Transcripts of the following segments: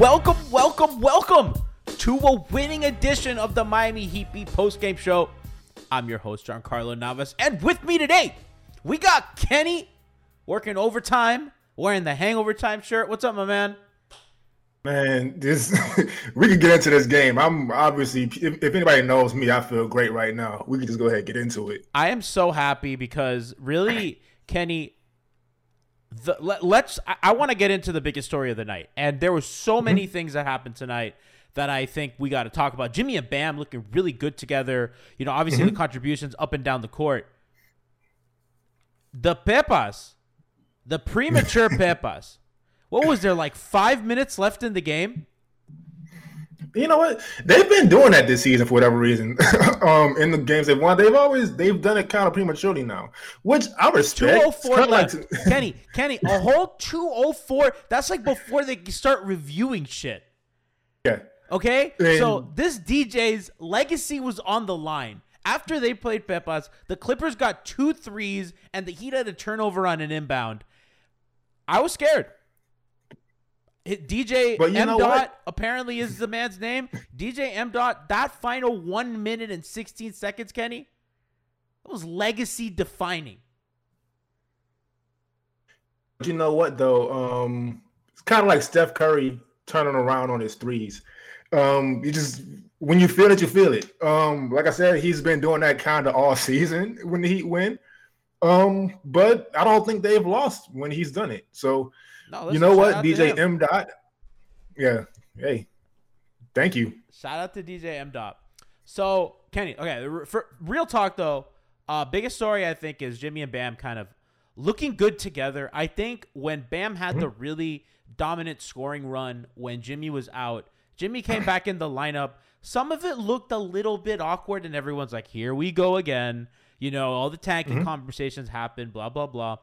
Welcome, welcome, welcome to a winning edition of the Miami Heat Beat postgame show. I'm your host, Giancarlo Navas, and with me today, we got Kenny working overtime, wearing the hangover time shirt. What's up, my man? Man, this we can get into this game. I'm obviously, if, if, anybody knows me, I feel great right now. We can just go ahead and get into it. I am so happy because really, Kenny, the, let, us I, I want to get into the biggest story of the night, and there were so mm-hmm. many things that happened tonight that I think we got to talk about. Jimmy and Bam looking really good together. You know, obviously mm-hmm. the contributions up and down the court. The Pepas the premature Pepas. What was there like five minutes left in the game? You know what? They've been doing that this season for whatever reason. um, in the games they've won, they've always they've done it kind of prematurely now, which I respect. Two oh four left. Like... Kenny, Kenny, a whole two oh four. That's like before they start reviewing shit. Yeah. Okay. And... So this DJ's legacy was on the line. After they played Pepas, the Clippers got two threes, and the Heat had a turnover on an inbound. I was scared. DJ M dot apparently is the man's name. DJ M dot. That final one minute and sixteen seconds, Kenny, that was legacy defining. But You know what though? Um, it's kind of like Steph Curry turning around on his threes. Um, you just when you feel it, you feel it. Um, like I said, he's been doing that kind of all season when the Heat win. Um, but I don't think they've lost when he's done it. So no, you know what, DJ M dot. Yeah. Hey, thank you. Shout out to DJ M dot. So Kenny, okay, for real talk though, uh, biggest story I think is Jimmy and Bam kind of looking good together. I think when Bam had mm-hmm. the really dominant scoring run when Jimmy was out, Jimmy came back in the lineup. Some of it looked a little bit awkward, and everyone's like, "Here we go again." You know, all the tanking mm-hmm. conversations happen, blah, blah, blah.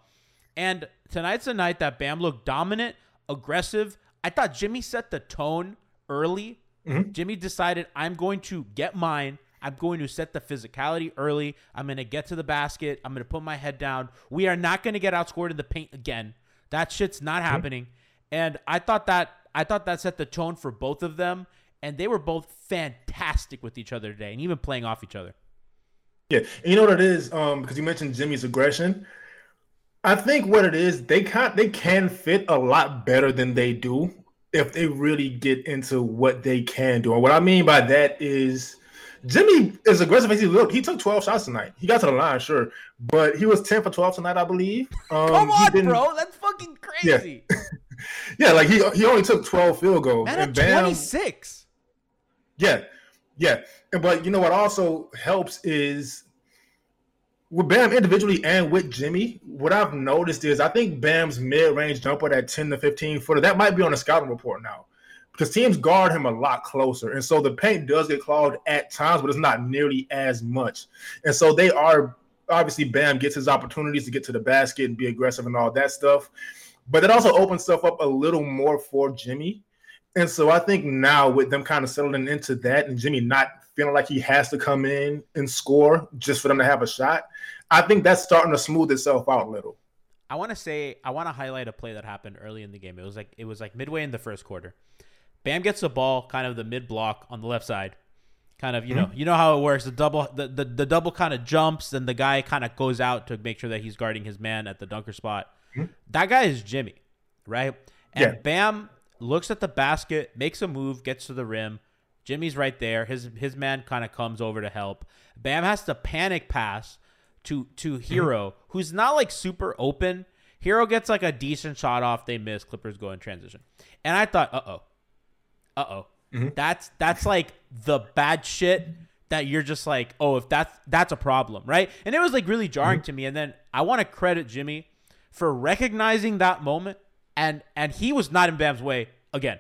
And tonight's a night that Bam looked dominant, aggressive. I thought Jimmy set the tone early. Mm-hmm. Jimmy decided, I'm going to get mine. I'm going to set the physicality early. I'm going to get to the basket. I'm going to put my head down. We are not going to get outscored in the paint again. That shit's not mm-hmm. happening. And I thought that I thought that set the tone for both of them. And they were both fantastic with each other today and even playing off each other. Yeah, and you know what it is? Um, because you mentioned Jimmy's aggression. I think what it is, they can they can fit a lot better than they do if they really get into what they can do. And what I mean by that is Jimmy is aggressive as he looked. He took 12 shots tonight. He got to the line, sure, but he was 10 for 12 tonight, I believe. Um, Come on, bro. That's fucking crazy. Yeah. yeah, like he he only took 12 field goals. Man, and Bam, 26. Yeah. Yeah. But you know what also helps is with Bam individually and with Jimmy, what I've noticed is I think Bam's mid-range jumper at 10 to 15 footer, that might be on the scouting report now. Because teams guard him a lot closer. And so the paint does get clogged at times, but it's not nearly as much. And so they are obviously Bam gets his opportunities to get to the basket and be aggressive and all that stuff. but it also opens stuff up a little more for Jimmy. And so I think now with them kind of settling into that and Jimmy not feeling like he has to come in and score just for them to have a shot, I think that's starting to smooth itself out a little. I want to say I want to highlight a play that happened early in the game. It was like it was like midway in the first quarter. Bam gets the ball kind of the mid block on the left side. Kind of, you mm-hmm. know, you know how it works. The double the, the, the double kind of jumps and the guy kind of goes out to make sure that he's guarding his man at the dunker spot. Mm-hmm. That guy is Jimmy, right? And yeah. Bam looks at the basket, makes a move, gets to the rim. Jimmy's right there. His his man kind of comes over to help. Bam has to panic pass to to mm-hmm. Who's not like super open. Herro gets like a decent shot off. They miss. Clippers go in transition. And I thought, uh oh, uh oh, mm-hmm. that's that's like the bad shit that you're just like, oh, if that's that's a problem, right? And it was like really jarring mm-hmm. to me. And then I want to credit Jimmy for recognizing that moment, and and he was not in Bam's way again.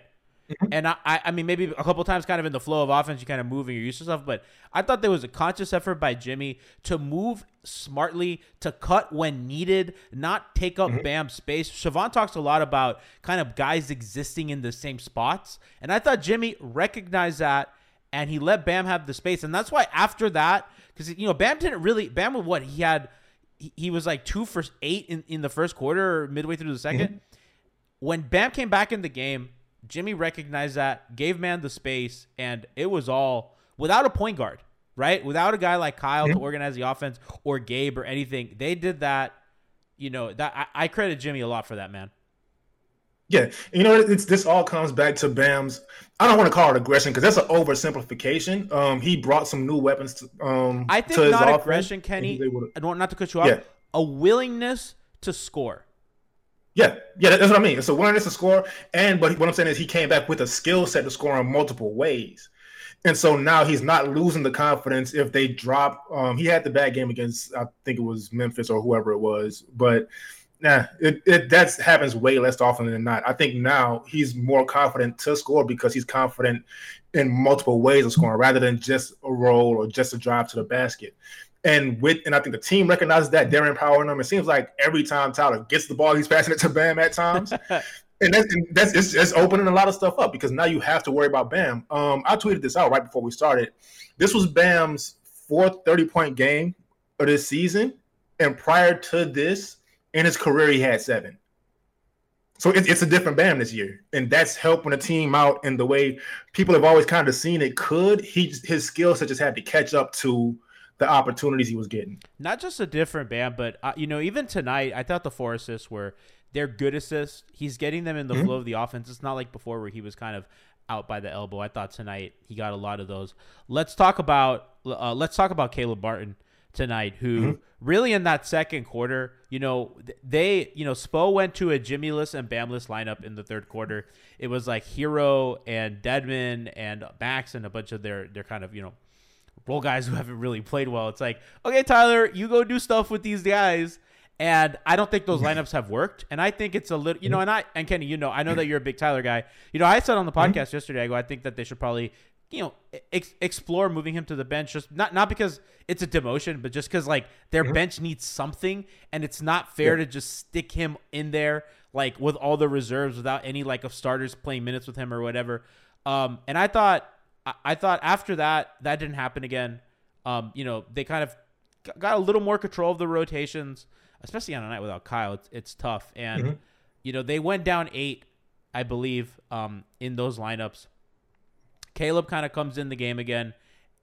And I, I mean, maybe a couple times, kind of in the flow of offense, you kind of moving your use of stuff. But I thought there was a conscious effort by Jimmy to move smartly, to cut when needed, not take up mm-hmm. Bam's space. Siobhan talks a lot about kind of guys existing in the same spots, and I thought Jimmy recognized that, and he let Bam have the space, and that's why after that, because you know Bam didn't really Bam was what he had. He, he was like two for eight in, in the first quarter or midway through the 2nd mm-hmm. When Bam came back in the game, Jimmy recognized that, gave man the space, and it was all without a point guard, right? Without a guy like Kyle to organize the offense or Gabe or anything. They did that. You know that I, I credit Jimmy a lot for that, man. Yeah, you know, it's this all comes back to Bam's. I don't want to call it aggression because that's an oversimplification. Um, he brought some new weapons. To, um, I think not aggression, Kenny. I don't not to cut you off. Yeah. A willingness to score. Yeah, yeah, that's what I mean. So willingness to score, and but what I'm saying is he came back with a skill set to score in multiple ways, and so now he's not losing the confidence if they drop. Um, he had the bad game against I think it was Memphis or whoever it was, but nah, it, it that happens way less often than not. I think now he's more confident to score because he's confident in multiple ways of scoring rather than just a roll or just a drive to the basket. And with and I think the team recognizes that they're empowering them. It seems like every time Tyler gets the ball, he's passing it to Bam at times. and that's, and that's it's, it's, opening a lot of stuff up because now you have to worry about Bam. Um, I tweeted this out right before we started. This was Bam's fourth 30 point game of this season. And prior to this, in his career, he had seven. So it, it's a different Bam this year, and that's helping the team out in the way people have always kind of seen it could. He his skill set just had to catch up to the opportunities he was getting. Not just a different Bam, but uh, you know, even tonight, I thought the four assists were they're good assists. He's getting them in the mm-hmm. flow of the offense. It's not like before where he was kind of out by the elbow. I thought tonight he got a lot of those. Let's talk about uh, let's talk about Caleb Martin tonight, who mm-hmm. really in that second quarter, you know, they, you know, Spo went to a Jimmyless and Bamless lineup in the third quarter. It was like Herro and Dedmon and Max and a bunch of their their kind of you know role guys who haven't really played well. It's like, okay, Tyler, you go do stuff with these guys. And I don't think those lineups have worked. And I think it's a little, you know, and I, and Kenny, you know, I know that you're a big Tyler guy. You know, I said on the mm-hmm. podcast yesterday, I go, I think that they should probably, you know, ex- explore moving him to the bench. Just not, not because it's a demotion, but just because like their mm-hmm. bench needs something. And it's not fair yeah. to just stick him in there, like with all the reserves without any like of starters playing minutes with him or whatever. Um, and I thought, I, thought after that, that didn't happen again. Um, you know, they kind of got a little more control of the rotations, especially on a night without Kyle. It's, it's tough. And, mm-hmm. you know, they went down eight, I believe, um, in those lineups. Caleb kind of comes in the game again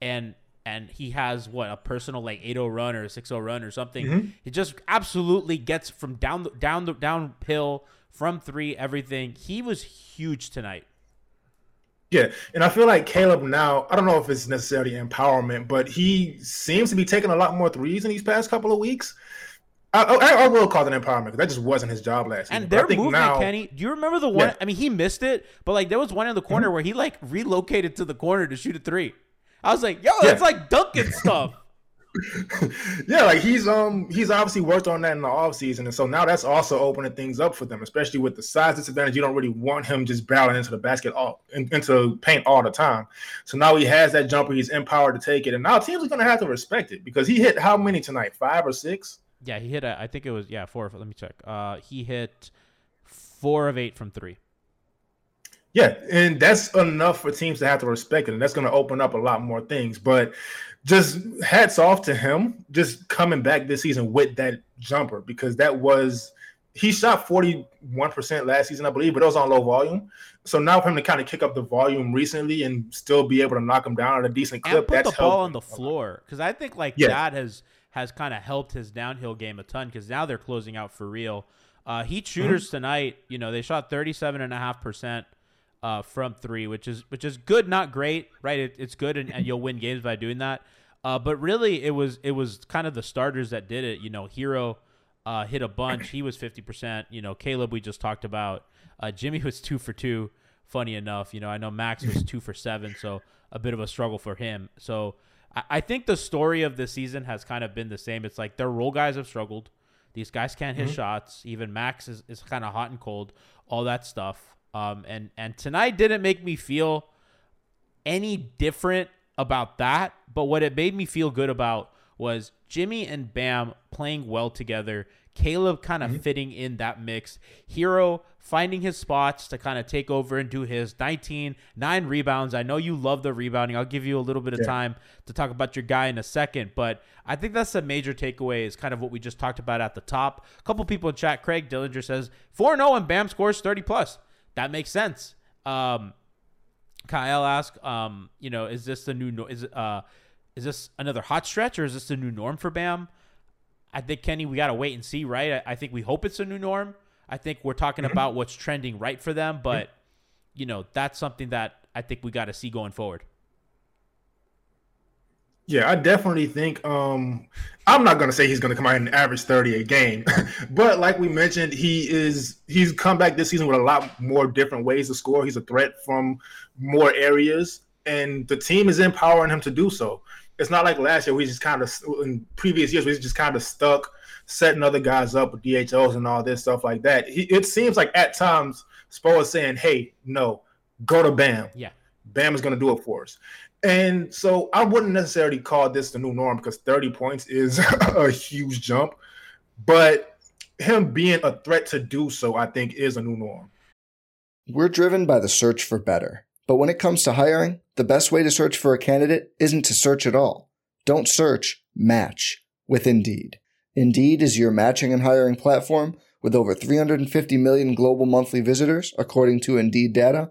and and he has what a personal like 8-0 run or a 6-0 run or something. Mm-hmm. He just absolutely gets from down the down the downhill from 3 everything. He was huge tonight. Yeah, and I feel like Caleb now, I don't know if it's necessarily empowerment, but he seems to be taking a lot more threes in these past couple of weeks. I, I, I will call it empowerment because that just wasn't his job last year. and their movement, now, Kenny. Do you remember the one? Yeah. I mean, he missed it, but like there was one in the corner mm-hmm. where he like relocated to the corner to shoot a three. I was like, yo, yeah. it's like dunking stuff. yeah, like he's um he's obviously worked on that in the off season, and so now that's also opening things up for them, especially with the size disadvantage. You don't really want him just barreling into the basket all in, into paint all the time. So now he has that jumper, he's empowered to take it, and now teams are going to have to respect it because he hit how many tonight? Five or six? Yeah, he hit. A, I think it was yeah four. Let me check. Uh, he hit four of eight from three. Yeah, and that's enough for teams to have to respect it, and that's going to open up a lot more things. But just hats off to him, just coming back this season with that jumper because that was he shot 41% last season, I believe, but it was on low volume. So now for him to kind of kick up the volume recently and still be able to knock him down at a decent clip, and put that's the ball helping. on the floor because I think like that has has kind of helped his downhill game a ton because now they're closing out for real. Uh, Heat Mm-hmm. shooters tonight, you know, they shot thirty seven and a half percent uh, from three, which is which is good, not great, right? It, it's good, and, and you'll win games by doing that. Uh, but really, it was it was kind of the starters that did it. You know, Herro uh, hit a bunch. He was fifty percent. You know, Caleb we just talked about. Uh, Jimmy was two for two. Funny enough, you know, I know Max was two for seven, so a bit of a struggle for him. So I, I think the story of the season has kind of been the same. It's like their role guys have struggled. These guys can't hit shots. Even Max is, is kind of hot and cold. All that stuff. Um, and and tonight didn't make me feel any different about that. But what it made me feel good about was Jimmy and Bam playing well together. Caleb kind of fitting in that mix. Herro finding his spots to kind of take over and do his 19, nine rebounds. I know you love the rebounding. I'll give you a little bit of Yeah. time to talk about your guy in a second, but I think that's a major takeaway is kind of what we just talked about at the top. A couple people in chat, Craig Dillinger says 4 0 and Bam scores 30 plus. That makes sense. Um, Kyle asked, um, you know, is this the new no- is uh is this another hot stretch or is this the new norm for Bam? I think Kenny, we gotta wait and see, right? I, I think we hope it's a new norm. I think we're talking about what's trending right for them, but you know, that's something that I think we gotta see going forward. Yeah, I definitely think um I'm not gonna say he's gonna come out and average 30 a game, but like we mentioned, he is he's come back this season with a lot more different ways to score. He's a threat from more areas, and the team is empowering him to do so. It's not like last year we just kind of in previous years we just kind of stuck setting other guys up with DHOs and all this stuff like that. He, it seems like at times Spo is saying, "Hey, no, go to Bam." Yeah. Bam is going to do it for us. And so I wouldn't necessarily call this the new norm because 30 points is a huge jump. But him being a threat to do so, I think, is a new norm. We're driven by the search for better. But when it comes to hiring, the best way to search for a candidate isn't to search at all. Don't search, match with Indeed. Indeed is your matching and hiring platform with over 350 million global monthly visitors, according to Indeed data,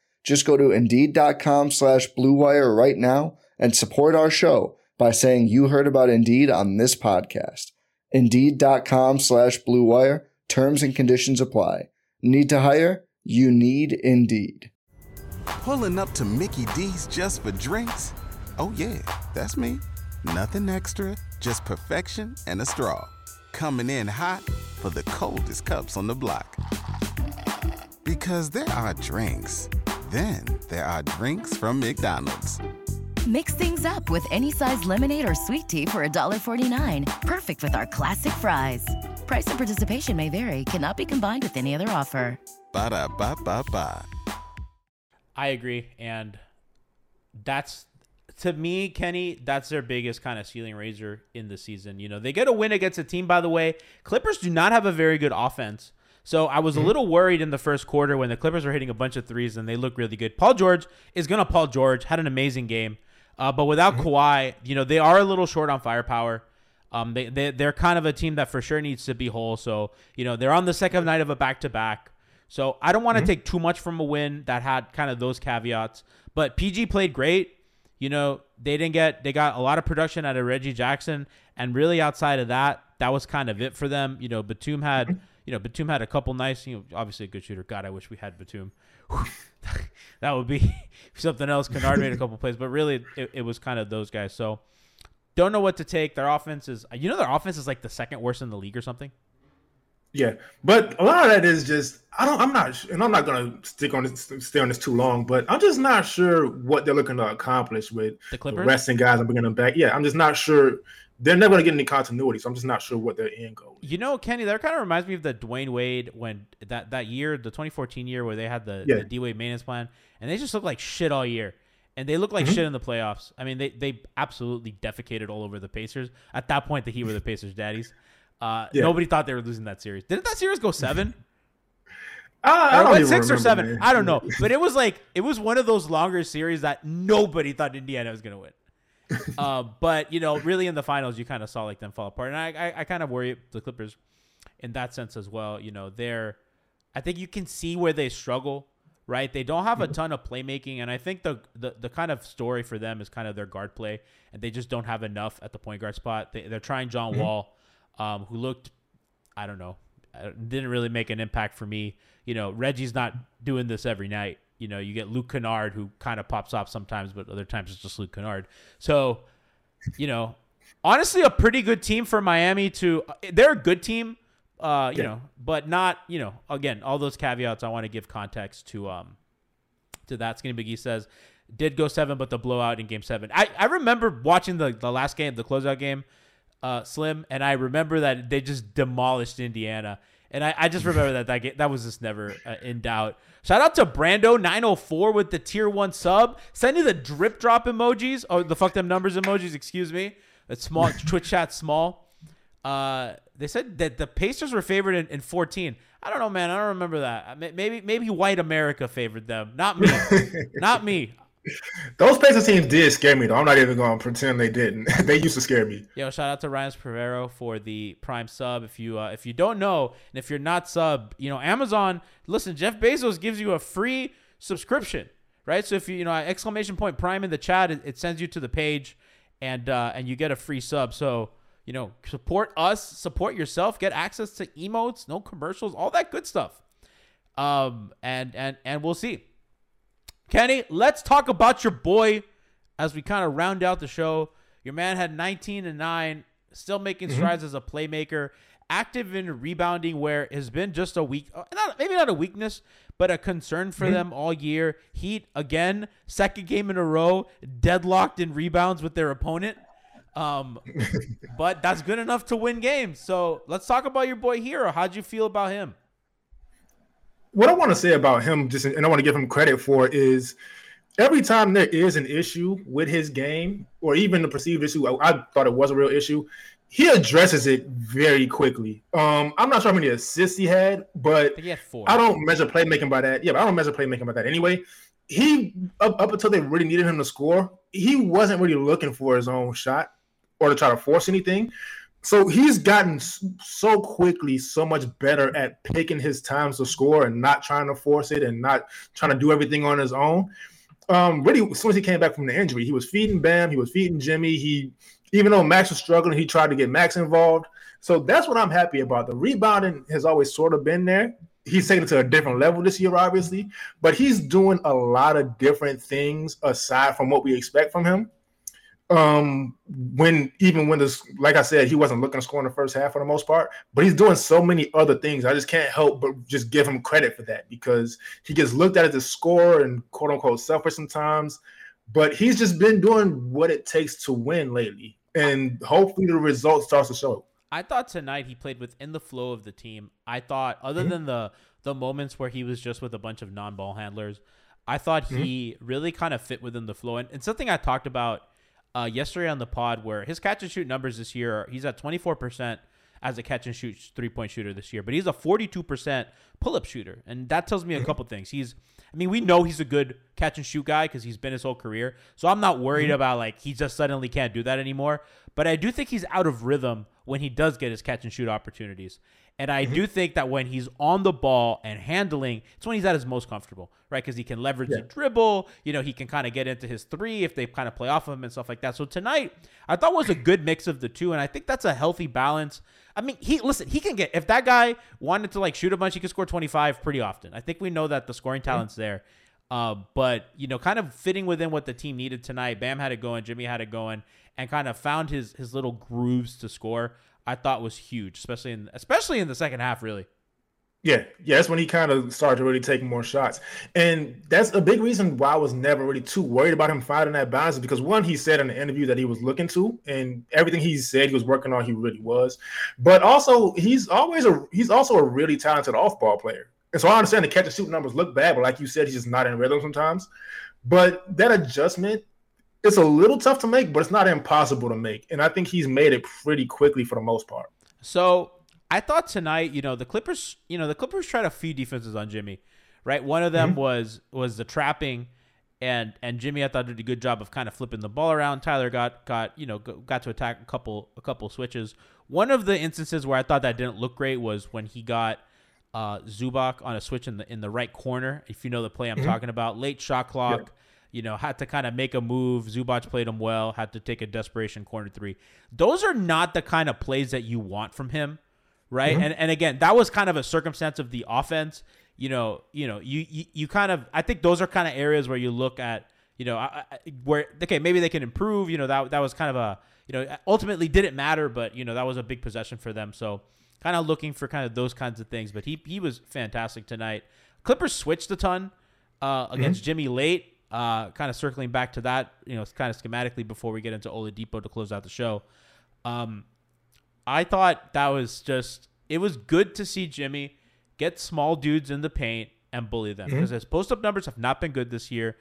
Just go to Indeed.com slash BlueWire right now and support our show by saying you heard about Indeed on this podcast. Indeed.com slash BlueWire. Terms and conditions apply. Need to hire? You need Indeed. Pulling up to Mickey D's just for drinks? Oh, yeah, that's me. Nothing extra, just perfection and a straw. Coming in hot for the coldest cups on the block. Because there are drinks, then there are drinks from McDonald's. Mix things up with any size lemonade or sweet tea for $1.49. Perfect with our classic fries. Price and participation may vary, cannot be combined with any other offer. Ba da ba ba ba. I agree, and that's to me, Kenny. That's their biggest kind of ceiling raiser in the season. You know, they get a win against a team. By the way, Clippers do not have a very good offense. So I was a little worried in the first quarter when the Clippers were hitting a bunch of threes and they look really good. Paul George is gonna Paul George had an amazing game, uh, but without Kawhi, you know they are a little short on firepower. Um, they, they they're kind of a team that for sure needs to be whole. So you know they're on the second night of a back to back. So I don't want to take too much from a win that had kind of those caveats. But PG played great. You know they didn't get they got a lot of production out of Reggie Jackson, and really outside of that, that was kind of it for them. You know Batum had you know Batum had a couple nice you know obviously a good shooter. God, I wish we had Batum. that would be something else. Kennard made a couple plays, but really it, it was kind of those guys. So don't know what to take. Their offense is, you know, their offense is like the second worst in the league or something. Yeah, but a lot of that is just I don't. I'm not, and I'm not gonna stick on this, stay on this too long. But I'm just not sure what they're looking to accomplish with The the resting guys and bringing them back. Yeah, I'm just not sure. They're never gonna get any continuity, so I'm just not sure what their end goal. is. You know, Kenny, that kind of reminds me of the Dwyane Wade when that that year, the 2014 year, where they had the, Yeah. the D Wade maintenance plan, and they just looked like shit all year, and they looked like Mm-hmm. shit in the playoffs. I mean, they they absolutely defecated all over the Pacers. At that point, the Heat were the Pacers' daddies. Uh, Yeah. Nobody thought they were losing that series. Didn't that series go seven? I, I went even six or seven? man. I don't know, but it was like it was one of those longer series that nobody thought Indiana was gonna win. Uh, but you know, really in the finals, you kind of saw like them fall apart, and I, I, I kind of worry the Clippers in that sense as well. You know, they're, I think you can see where they struggle, right? They don't have a ton of playmaking, and I think the, the the kind of story for them is kind of their guard play, and they just don't have enough at the point guard spot. They, they're trying John Wall, um, who looked, I don't know, uh, didn't really make an impact for me. You know, Reggie's not doing this every night. You know, you get Luke Kennard who kind of pops off sometimes, but other times it's just Luke Kennard. So, you know, honestly, a pretty good team for Miami to. They're a good team, uh, you Yeah. know, but not, you know, again, all those caveats. I want to give context to um to that. Skinny McGee says did go seven, but the blowout in game seven. I, I remember watching the, the last game, the closeout game, uh, Slim, and I remember that they just demolished Indiana. And I, I just remember that that, game, that was just never uh, in doubt. Shout out to Brando904 with the tier one sub. Send Sending the drip drop emojis, or the fuck them numbers emojis, excuse me. It's small, Twitch chat small. Uh, they said that the Pacers were favored in, in 14. I don't know, man. I don't remember that. Maybe maybe white America favored them, not me, not me. Those Pacers teams did scare me though. I'm not even going to pretend they didn't. they used to scare me. Yo, shout out to Ryan Prevero for the Prime sub. If you uh, if you don't know, and if you're not sub, you know Amazon. Listen, Jeff Bezos gives you a free subscription, right? So if you you know exclamation point Prime in the chat, it, it sends you to the page, and uh, and you get a free sub. So you know support us, support yourself, get access to emotes, no commercials, all that good stuff. Um, and and and we'll see. Kenny, let's talk about your boy as we kind of round out the show. Your man had 19 and 9, still making strides as a playmaker, active in rebounding where has been just a weak uh, not maybe not a weakness, but a concern for them all year. Heat again, second game in a row, deadlocked in rebounds with their opponent. Um, but that's good enough to win games. So let's talk about your boy Herro. How'd you feel about him? What I want to say about him, just and I want to give him credit for is every time there is an issue with his game, or even the perceived issue, I, I thought it was a real issue. He addresses it very quickly. Um, I'm not sure how many assists he had, but I he had. I don't measure playmaking by that. Yeah, but I don't measure playmaking by that anyway. He up, up until they really needed him to score, he wasn't really looking for his own shot or to try to force anything. So he's gotten so quickly so much better at picking his times to score and not trying to force it and not trying to do everything on his own. Um, really, as soon as he came back from the injury, he was feeding Bam, he was feeding Jimmy. He, even though Max was struggling, he tried to get Max involved. So that's what I'm happy about. The rebounding has always sort of been there. He's taken it to a different level this year, obviously, but he's doing a lot of different things aside from what we expect from him um when even when this like i said he wasn't looking to score in the first half for the most part but he's doing so many other things. I just can't help but just give him credit for that because he gets looked at as a scorer and quote unquote selfish sometimes but he's just been doing what it takes to win lately. And hopefully the result starts to show. I thought tonight he played within the flow of the team. I thought, other than the the moments where he was just with a bunch of non ball handlers, I thought he really kind of fit within the flow. And, and something I talked about uh, yesterday on the pod, where his catch and shoot numbers this year, he's at twenty four percent as a catch and shoot three point shooter this year, but he's a forty two percent pull up shooter, and that tells me a couple things. He's, I mean, we know he's a good catch and shoot guy because he's been his whole career, so I'm not worried about like he just suddenly can't do that anymore. But I do think he's out of rhythm when he does get his catch and shoot opportunities. And I do think that when he's on the ball and handling, it's when he's at his most comfortable, right? Because he can leverage the dribble. You know, he can kind of get into his three if they kind of play off of him and stuff like that. So tonight, I thought was a good mix of the two, and I think that's a healthy balance. I mean, he listen, he can get if that guy wanted to like shoot a bunch, he could score 25 pretty often. I think we know that the scoring talent's there. Uh, but you know, kind of fitting within what the team needed tonight. Bam had it going, Jimmy had it going, and kind of found his his little grooves to score. I thought was huge, especially in especially in the second half. Really. Yeah, yeah, that's when he kind of started to really take more shots, and that's a big reason why I was never really too worried about him finding that balance. Because one, he said in the interview that he was looking to, and everything he said he was working on, he really was. But also, he's always a he's also a really talented off ball player, and so I understand the catch and shoot numbers look bad, but like you said, he's just not in rhythm sometimes. But that adjustment, it's a little tough to make, but it's not impossible to make, and I think he's made it pretty quickly for the most part. So I thought tonight, you know, the Clippers, you know, the Clippers tried a few defenses on Jimmy, right? One of them mm-hmm. was was the trapping, and and Jimmy I thought did a good job of kind of flipping the ball around. Tyler got got you know got to attack a couple a couple switches. One of the instances where I thought that didn't look great was when he got uh, Zubac on a switch in the in the right corner. If you know the play I'm mm-hmm. talking about, late shot clock. Yep. You know, had to kind of make a move. Zubac played him well. Had to take a desperation corner three. Those are not the kind of plays that you want from him right? Mm-hmm. And and again, that was kind of a circumstance of the offense. You know, you know, you you, you kind of I think those are kind of areas where you look at, you know, I, I, where okay, maybe they can improve. You know, that that was kind of a you know ultimately didn't matter, but you know that was a big possession for them. So kind of looking for kind of those kinds of things. But he he was fantastic tonight. Clippers switched a ton uh, against mm-hmm. Jimmy late. Uh, kind of circling back to that, you know, kind of schematically before we get into Oladipo to close out the show. Um, I thought that was just it was good to see Jimmy get small dudes in the paint and bully them because mm-hmm. his post up numbers have not been good this year.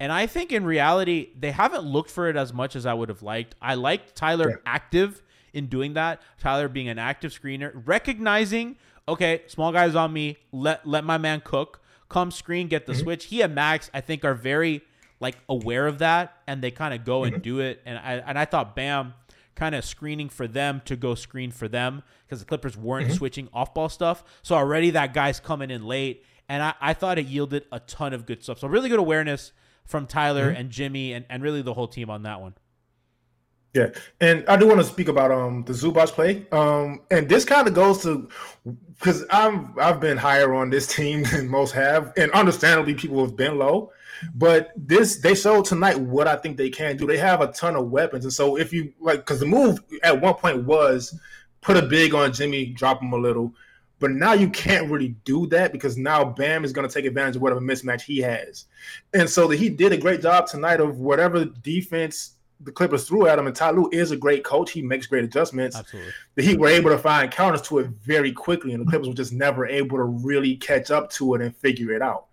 And I think in reality, they haven't looked for it as much as I would have liked. I liked Tyler yeah. active in doing that. Tyler being an active screener, recognizing, okay, small guys on me, let let my man cook, come screen, get the mm-hmm. switch. He and Max, I think, are very like aware of that and they kind of go mm-hmm. and do it. And I and I thought Bam kind of screening for them to go screen for them because the Clippers weren't mm-hmm. switching off ball stuff. So already that guy's coming in late. And I, I thought it yielded a ton of good stuff. So really good awareness from Tyler mm-hmm. and Jimmy and, and really the whole team on that one. Yeah, and I do want to speak about um the Zubac play. Um, and this kind of goes to because I've I've been higher on this team than most have, and understandably people have been low. But this they showed tonight what I think they can do. They have a ton of weapons, and so if you like, because the move at one point was put a big on Jimmy, drop him a little. But now you can't really do that because now Bam is going to take advantage of whatever mismatch he has. And so the, he did a great job tonight of whatever defense the Clippers threw at him. And Ty Lue is a great coach. He makes great adjustments. Absolutely. That he were able to find counters to it very quickly. And the Clippers were just never able to really catch up to it and figure it out.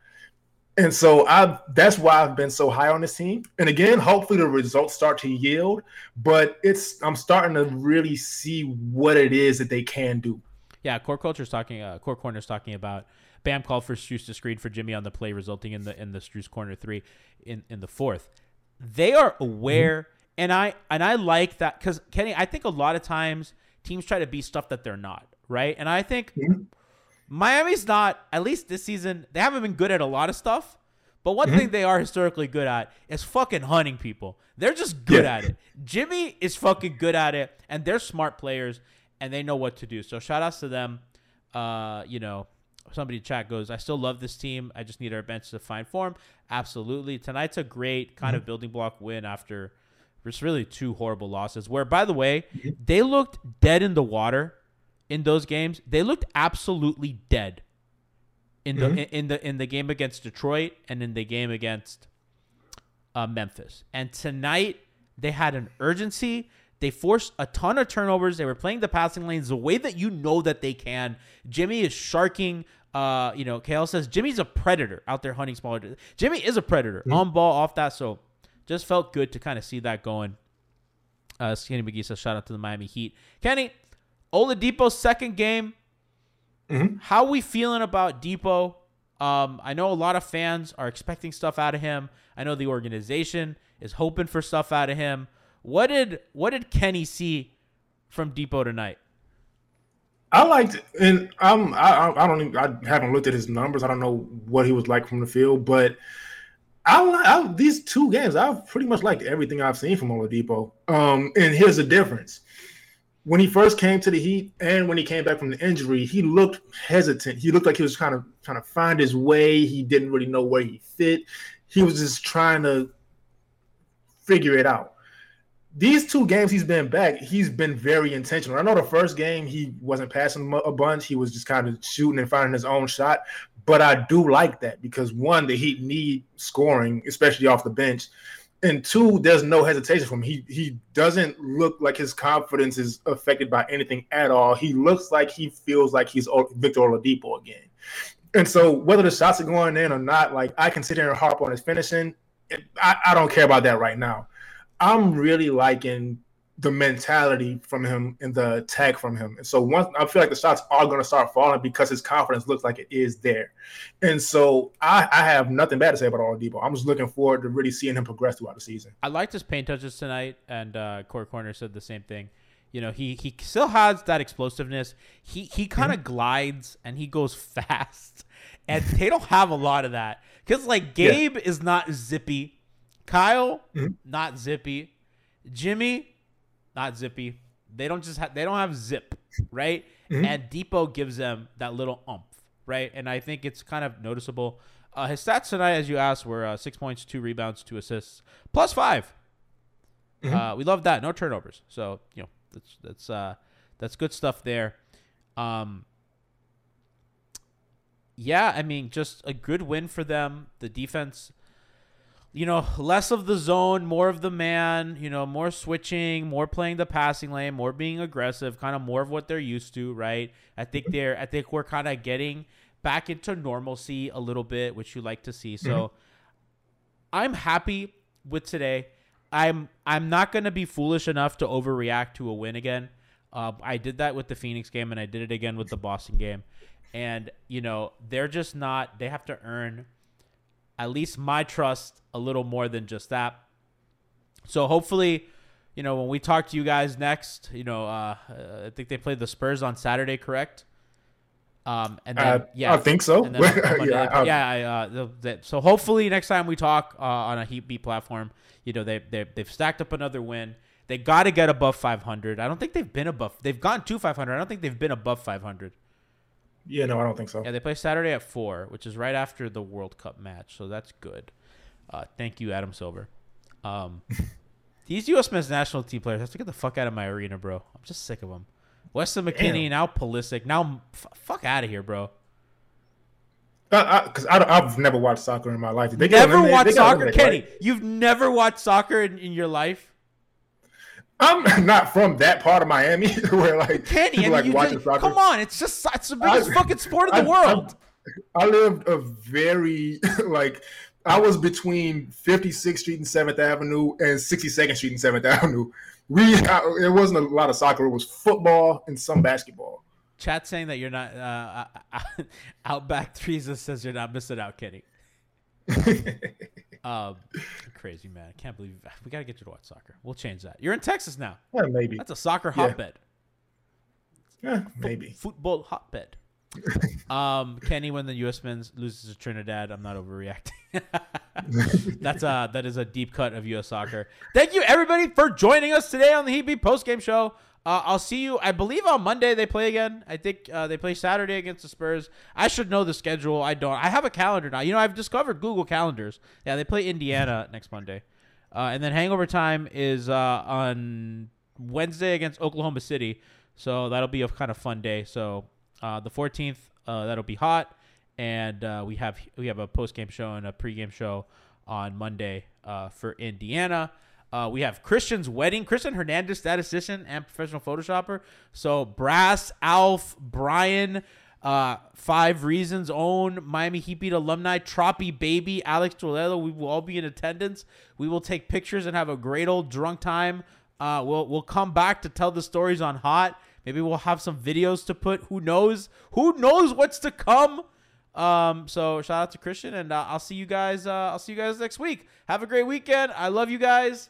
And so I that's why I've been so high on this team. And again, hopefully the results start to yield, but it's I'm starting to really see what it is that they can do. Yeah, core culture's talking uh core corner's talking about Bam called for Strus to screen for Jimmy on the play, resulting in the in the Strus corner three in, in the fourth. They are aware mm-hmm. and I and I like that because Kenny, I think a lot of times teams try to be stuff that they're not, right? And I think mm-hmm Miami's not, at least this season, they haven't been good at a lot of stuff. But one mm-hmm. thing they are historically good at is fucking hunting people. They're just good yeah. at it. Jimmy is fucking good at it, and they're smart players, and they know what to do. So shout outs to them. Uh, you know, somebody in chat goes, I still love this team. I just need our bench to find form. Absolutely. Tonight's a great kind mm-hmm. of building block win after just really two horrible losses. Where, by the way, mm-hmm. they looked dead in the water in those games, they looked absolutely dead. In the mm-hmm. in, in the in the game against Detroit and in the game against uh, Memphis, and tonight they had an urgency. They forced a ton of turnovers. They were playing the passing lanes the way that you know that they can. Jimmy is sharking. Uh, you know, Kale says Jimmy's a predator out there hunting smaller. Jimmy is a predator mm-hmm. on ball off that. So just felt good to kind of see that going. Uh, Skinny McGee says shout out to the Miami Heat. Kenny, Oladipo's second game. Mm-hmm. How we feeling about Dipo? Um, I know a lot of fans are expecting stuff out of him. I know the organization is hoping for stuff out of him. What did what did Kenny see from Dipo tonight? I liked, and I'm I, I don't even I haven't looked at his numbers. I don't know what he was like from the field, but I, I these two games I've pretty much liked everything I've seen from Oladipo. Um, and here's the difference: when he first came to the Heat and when he came back from the injury, he looked hesitant. He looked like he was kind of trying to find his way. He didn't really know where he fit. He was just trying to figure it out. These two games he's been back, he's been very intentional. I know the first game he wasn't passing a bunch; he was just kind of shooting and finding his own shot. But I do like that because one, the Heat need scoring, especially off the bench, and two, there's no hesitation from him. He he doesn't look like his confidence is affected by anything at all. He looks like he feels like he's Victor Oladipo again. And so whether the shots are going in or not, like I can sit here and harp on his finishing. I, I don't care about that right now. I'm really liking the mentality from him and the attack from him. And so once I feel like the shots are going to start falling because his confidence looks like it is there. And so I, I have nothing bad to say about Oladipo. I'm just looking forward to really seeing him progress throughout the season. I liked his paint touches tonight, and uh, Corey Corner said the same thing. You know, he he still has that explosiveness. He he kind of mm-hmm. glides and he goes fast, and they don't have a lot of that because like Gabe yeah. is not zippy, Kyle mm-hmm. not zippy, Jimmy not zippy. They don't just have they don't have zip, right? Mm-hmm. And Dipo gives them that little umph, right? And I think it's kind of noticeable. Uh, his stats tonight, as you asked, were uh, six points, two rebounds, two assists, plus 5 mm-hmm. uh, we love that. No turnovers. So you know that's that's uh, that's good stuff there. Um, yeah, I mean, just a good win for them. The defense you know, less of the zone, more of the man, you know, more switching, more playing the passing lane, more being aggressive, kind of more of what they're used to, right? I think mm-hmm. they're I think we're kind of getting back into normalcy a little bit, which you like to see. So mm-hmm. I'm happy with today. I'm I'm not going to be foolish enough to overreact to a win again. Uh, I did that with the Phoenix game and I did it again with the Boston game. And, you know, they're just not they have to earn at least my trust a little more than just that. So hopefully, you know, when we talk to you guys next, you know, uh, I think they played the Spurs on Saturday, correct? Um, and then, uh, yeah, I think so. Yeah, I, yeah. I, uh, the, so hopefully next time we talk uh, on a Heat Beat platform, you know, they, they they've stacked up another win. They got to get above 500. I don't think they've been above. They've gone to 500. I don't think they've been above 500. Yeah, no, I don't think so. Yeah, they play Saturday at four, which is right after the World Cup match, so that's good. Uh, thank you, Adam Silver. Um, these U.S. men's national team players have to get the fuck out of my arena, bro. I'm just sick of them. Weston McKennie, now Pulisic, now f- fuck out of here, bro. Because I, I, have never watched soccer in my life. They never watched soccer, Kenny. Right? You've never watched soccer in, in your life. I'm not from that part of Miami where like Kenny, I like watching soccer. Come on, it's just it's the biggest I, fucking sport in the I, world. I, I lived a very like I was between 56th Street and 7th Avenue and 62nd Street and 7th Avenue. We it wasn't a lot of soccer. It was football and some basketball. Chat saying that you're not uh, Outback Teresa says you're not missing out, Kenny. Um, crazy man. I can't believe we got to get you to watch soccer. We'll change that. You're in Texas now. Yeah, maybe. That's a soccer hotbed. Yeah, maybe. F- football hotbed. um, Kenny, when the U.S. men's loses to Trinidad, I'm not overreacting. That's a that is a deep cut of U.S. soccer. Thank you everybody for joining us today on the Heat Beat post game show. Uh, I'll see you. I believe on Monday they play again. I think uh, they play Saturday against the Spurs. I should know the schedule. I don't. I have a calendar now. You know, I've discovered Google Calendars. Yeah, they play Indiana next Monday, uh, and then Hangover Time is uh, on Wednesday against Oklahoma City. So that'll be a kind of fun day. So uh, the 14th, uh, that'll be hot, and we have we have a post game show and a pregame show on Monday for Indiana. Uh, we have Christian's wedding. Christian Hernandez, statistician and professional Photoshopper. So Brass, Alf, Brian, uh, Five Reasons own Miami Heat Beat alumni, Troppy Baby, Alex Toledo. We will all be in attendance. We will take pictures and have a great old drunk time. Uh, we'll we'll come back to tell the stories on Hot. Maybe we'll have some videos to put. Who knows? Who knows what's to come? Um, so shout out to Christian, and uh, I'll see you guys. Uh, I'll see you guys next week. Have a great weekend. I love you guys.